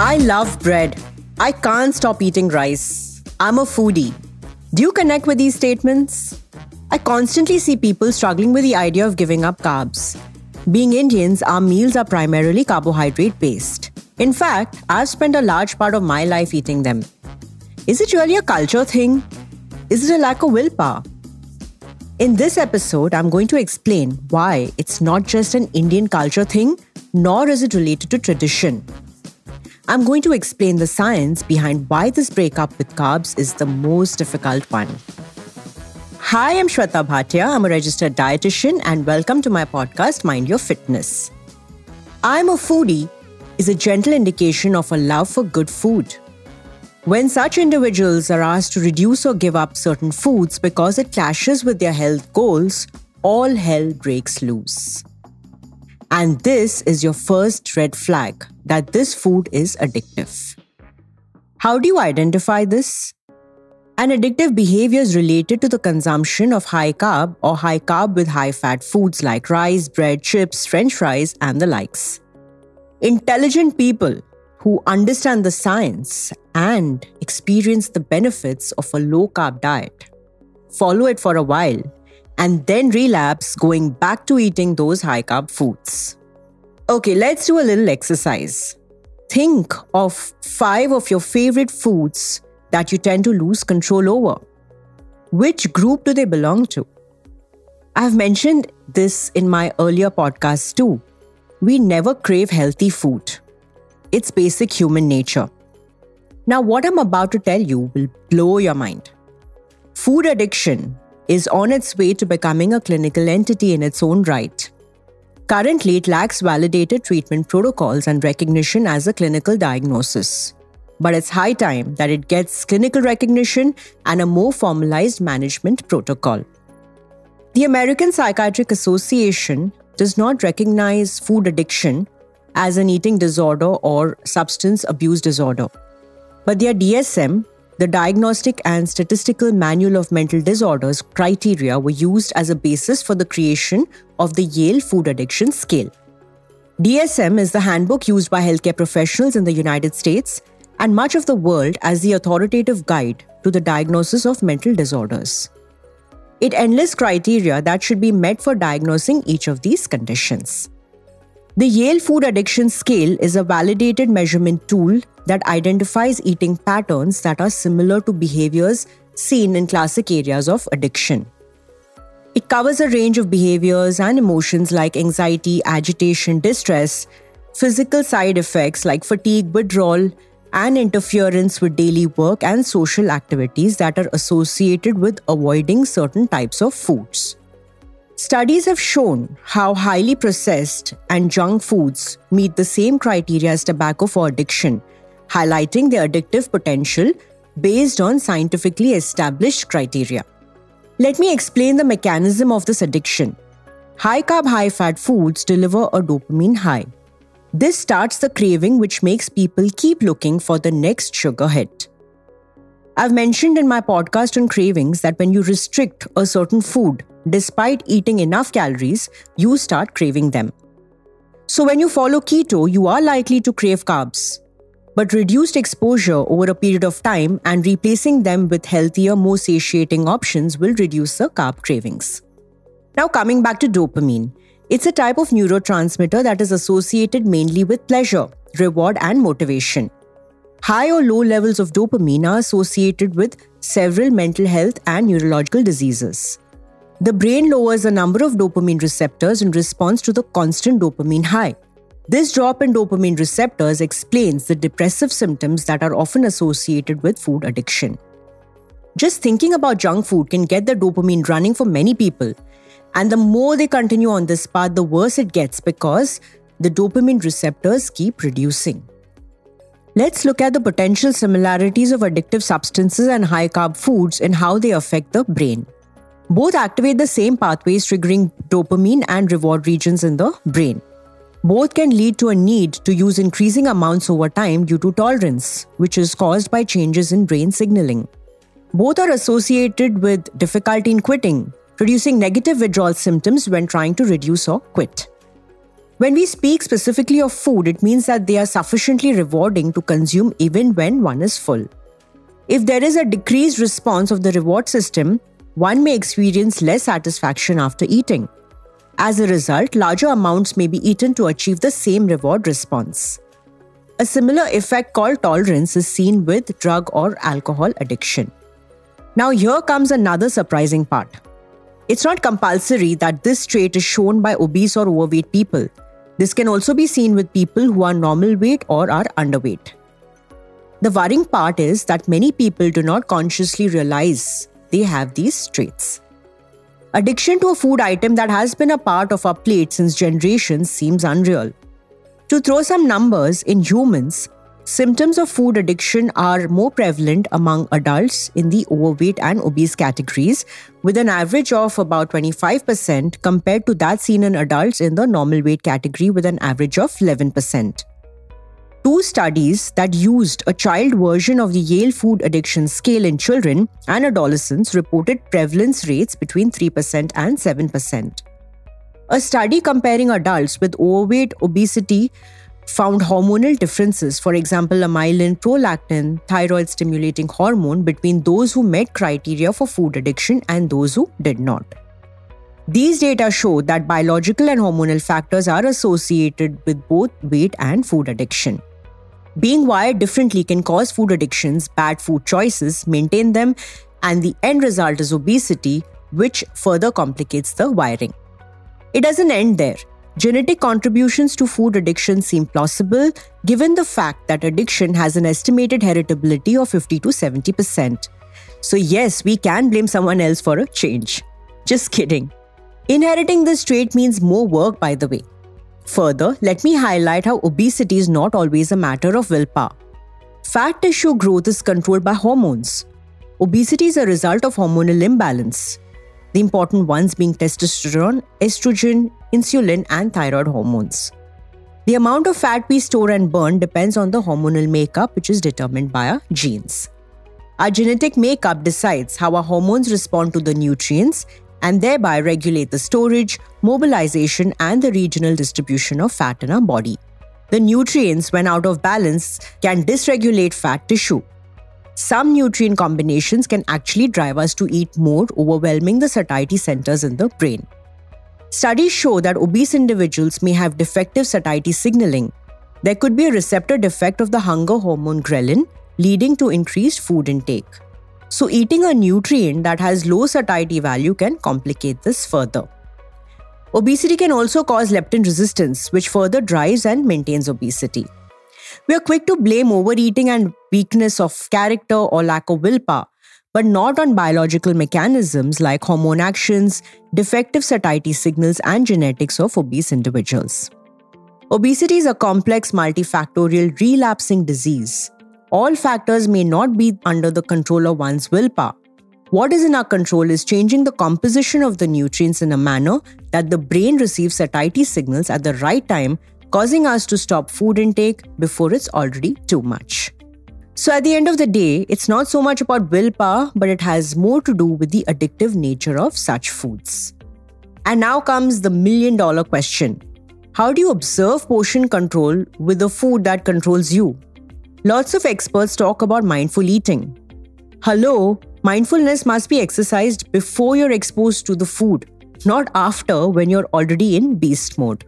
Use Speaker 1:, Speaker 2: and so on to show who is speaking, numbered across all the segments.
Speaker 1: I love bread. I can't stop eating rice. I'm a foodie. Do you connect with these statements? I constantly see people struggling with the idea of giving up carbs. Being Indians, our meals are primarily carbohydrate based. In fact, I've spent a large part of my life eating them. Is it really a culture thing? Is it a lack of willpower? In this episode, I'm going to explain why it's not just an Indian culture thing, nor is it related to tradition. I'm going to explain the science behind why this breakup with carbs is the most difficult one. Hi, I'm Shwetha Bhatia. I'm a registered dietitian, and welcome to my podcast, Mind Your Fitness. I'm a foodie is a gentle indication of a love for good food. When such individuals are asked to reduce or give up certain foods because it clashes with their health goals, all hell breaks loose. And this is your first red flag that this food is addictive. How do you identify this? An addictive behavior is related to the consumption of high carb or high carb with high fat foods like rice, bread, chips, french fries, and the likes. Intelligent people who understand the science and experience the benefits of a low carb diet follow it for a while and then relapse going back to eating those high carb foods. Okay, let's do a little exercise. Think of five of your favorite foods that you tend to lose control over. Which group do they belong to? I've mentioned this in my earlier podcast too. We never crave healthy food. It's basic human nature. Now, what I'm about to tell you will blow your mind. Food addiction is on its way to becoming a clinical entity in its own right. Currently, it lacks validated treatment protocols and recognition as a clinical diagnosis but it's high time that it gets clinical recognition and a more formalized management protocol. The American Psychiatric Association does not recognize food addiction as an eating disorder or substance abuse disorder. But their DSM, the Diagnostic and Statistical Manual of Mental Disorders criteria, were used as a basis for the creation of the Yale Food Addiction Scale. DSM is the handbook used by healthcare professionals in the United States and much of the world as the authoritative guide to the diagnosis of mental disorders. It enlists criteria that should be met for diagnosing each of these conditions. The Yale Food Addiction Scale is a validated measurement tool that identifies eating patterns that are similar to behaviors seen in classic areas of addiction. It covers a range of behaviors and emotions like anxiety, agitation, distress, physical side effects like fatigue, withdrawal, and interference with daily work and social activities that are associated with avoiding certain types of foods. Studies have shown how highly processed and junk foods meet the same criteria as tobacco for addiction, highlighting their addictive potential based on scientifically established criteria. Let me explain the mechanism of this addiction. High carb, high fat foods deliver a dopamine high. This starts the craving, which makes people keep looking for the next sugar hit. I've mentioned in my podcast on cravings that when you restrict a certain food, despite eating enough calories, you start craving them. So, when you follow keto, you are likely to crave carbs. But reduced exposure over a period of time and replacing them with healthier, more satiating options will reduce the carb cravings. Now, coming back to dopamine. It's a type of neurotransmitter that is associated mainly with pleasure, reward, and motivation. High or low levels of dopamine are associated with several mental health and neurological diseases. The brain lowers the number of dopamine receptors in response to the constant dopamine high. This drop in dopamine receptors explains the depressive symptoms that are often associated with food addiction. Just thinking about junk food can get the dopamine running for many people, and the more they continue on this path, the worse it gets because the dopamine receptors keep reducing. Let's look at the potential similarities of addictive substances and high carb foods and how they affect the brain. Both activate the same pathways triggering dopamine and reward regions in the brain. Both can lead to a need to use increasing amounts over time due to tolerance, which is caused by changes in brain signaling. Both are associated with difficulty in quitting, producing negative withdrawal symptoms when trying to reduce or quit. When we speak specifically of food, it means that they are sufficiently rewarding to consume even when one is full. If there is a decreased response of the reward system, one may experience less satisfaction after eating. As a result, larger amounts may be eaten to achieve the same reward response. A similar effect called tolerance is seen with drug or alcohol addiction. Now, here comes another surprising part. It's not compulsory that this trait is shown by obese or overweight people. This can also be seen with people who are normal weight or are underweight. The worrying part is that many people do not consciously realize they have these traits. Addiction to a food item that has been a part of our plate since generations seems unreal. To throw some numbers, in humans, Symptoms of food addiction are more prevalent among adults in the overweight and obese categories, with an average of about 25% compared to that seen in adults in the normal weight category with an average of 11%. Two studies that used a child version of the Yale Food Addiction Scale in children and adolescents reported prevalence rates between 3% and 7%. A study comparing adults with overweight, obesity, found hormonal differences, for example, amylin prolactin, thyroid stimulating hormone, between those who met criteria for food addiction and those who did not. These data show that biological and hormonal factors are associated with both weight and food addiction. Being wired differently can cause food addictions, bad food choices, maintain them, and the end result is obesity, which further complicates the wiring. It doesn't end there. Genetic contributions to food addiction seem plausible given the fact that addiction has an estimated heritability of 50 to 70%. So, yes, we can blame someone else for a change. Just kidding. Inheriting this trait means more work, by the way. Further, let me highlight how obesity is not always a matter of willpower. Fat tissue growth is controlled by hormones. Obesity is a result of hormonal imbalance the important ones being testosterone, estrogen, insulin, and thyroid hormones. The amount of fat we store and burn depends on the hormonal makeup, which is determined by our genes. Our genetic makeup decides how our hormones respond to the nutrients and thereby regulate the storage, mobilization, and the regional distribution of fat in our body. The nutrients, when out of balance, can dysregulate fat tissue, some nutrient combinations can actually drive us to eat more, overwhelming the satiety centers in the brain. Studies show that obese individuals may have defective satiety signaling. There could be a receptor defect of the hunger hormone ghrelin, leading to increased food intake. So, eating a nutrient that has low satiety value can complicate this further. Obesity can also cause leptin resistance, which further drives and maintains obesity. We are quick to blame overeating and weakness of character or lack of willpower, but not on biological mechanisms like hormone actions, defective satiety signals, and genetics of obese individuals. Obesity is a complex multifactorial relapsing disease. All factors may not be under the control of one's willpower. What is in our control is changing the composition of the nutrients in a manner that the brain receives satiety signals at the right time causing us to stop food intake before it's already too much. So, at the end of the day, it's not so much about willpower, but it has more to do with the addictive nature of such foods. And now comes the million dollar question How do you observe portion control with the food that controls you? Lots of experts talk about mindful eating. Hello, mindfulness must be exercised before you're exposed to the food, not after when you're already in beast mode.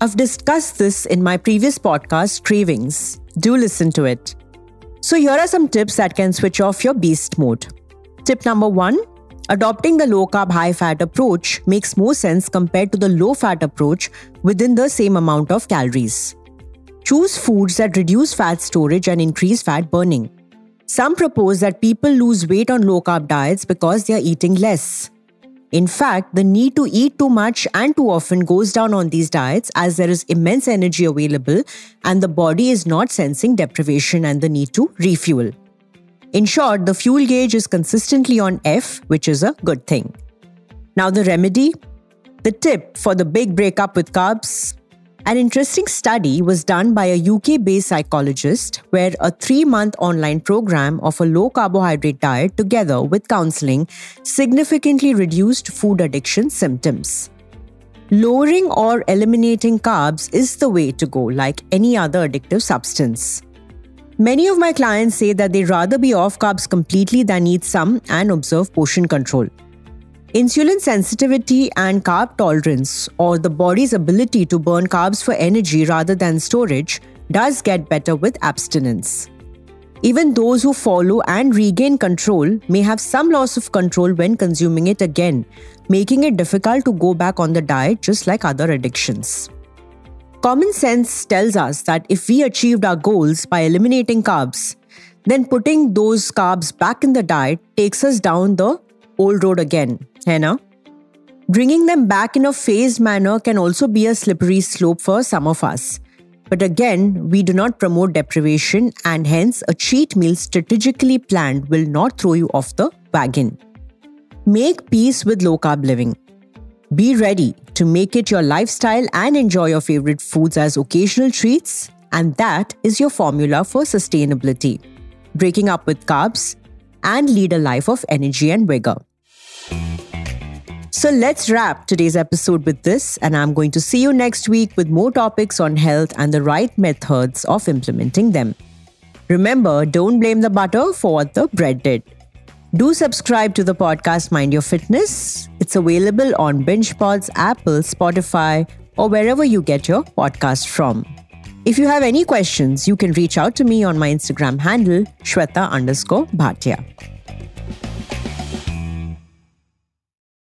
Speaker 1: I've discussed this in my previous podcast, Cravings. Do listen to it. So, here are some tips that can switch off your beast mode. Tip number one adopting the low carb, high fat approach makes more sense compared to the low fat approach within the same amount of calories. Choose foods that reduce fat storage and increase fat burning. Some propose that people lose weight on low carb diets because they are eating less. In fact, the need to eat too much and too often goes down on these diets as there is immense energy available and the body is not sensing deprivation and the need to refuel. In short, the fuel gauge is consistently on F, which is a good thing. Now, the remedy? The tip for the big breakup with carbs an interesting study was done by a UK based psychologist where a three month online program of a low carbohydrate diet together with counseling significantly reduced food addiction symptoms. Lowering or eliminating carbs is the way to go, like any other addictive substance. Many of my clients say that they'd rather be off carbs completely than eat some and observe portion control. Insulin sensitivity and carb tolerance, or the body's ability to burn carbs for energy rather than storage, does get better with abstinence. Even those who follow and regain control may have some loss of control when consuming it again, making it difficult to go back on the diet just like other addictions. Common sense tells us that if we achieved our goals by eliminating carbs, then putting those carbs back in the diet takes us down the old road again, hai Bringing them back in a phased manner can also be a slippery slope for some of us. But again, we do not promote deprivation, and hence, a cheat meal strategically planned will not throw you off the wagon. Make peace with low carb living. Be ready to make it your lifestyle and enjoy your favorite foods as occasional treats, and that is your formula for sustainability. Breaking up with carbs and lead a life of energy and vigor. So let's wrap today's episode with this, and I'm going to see you next week with more topics on health and the right methods of implementing them. Remember, don't blame the butter for what the bread did. Do subscribe to the podcast Mind Your Fitness. It's available on BingePod's Apple, Spotify, or wherever you get your podcast from. If you have any questions, you can reach out to me on my Instagram handle, Shwetha underscore Bhatia.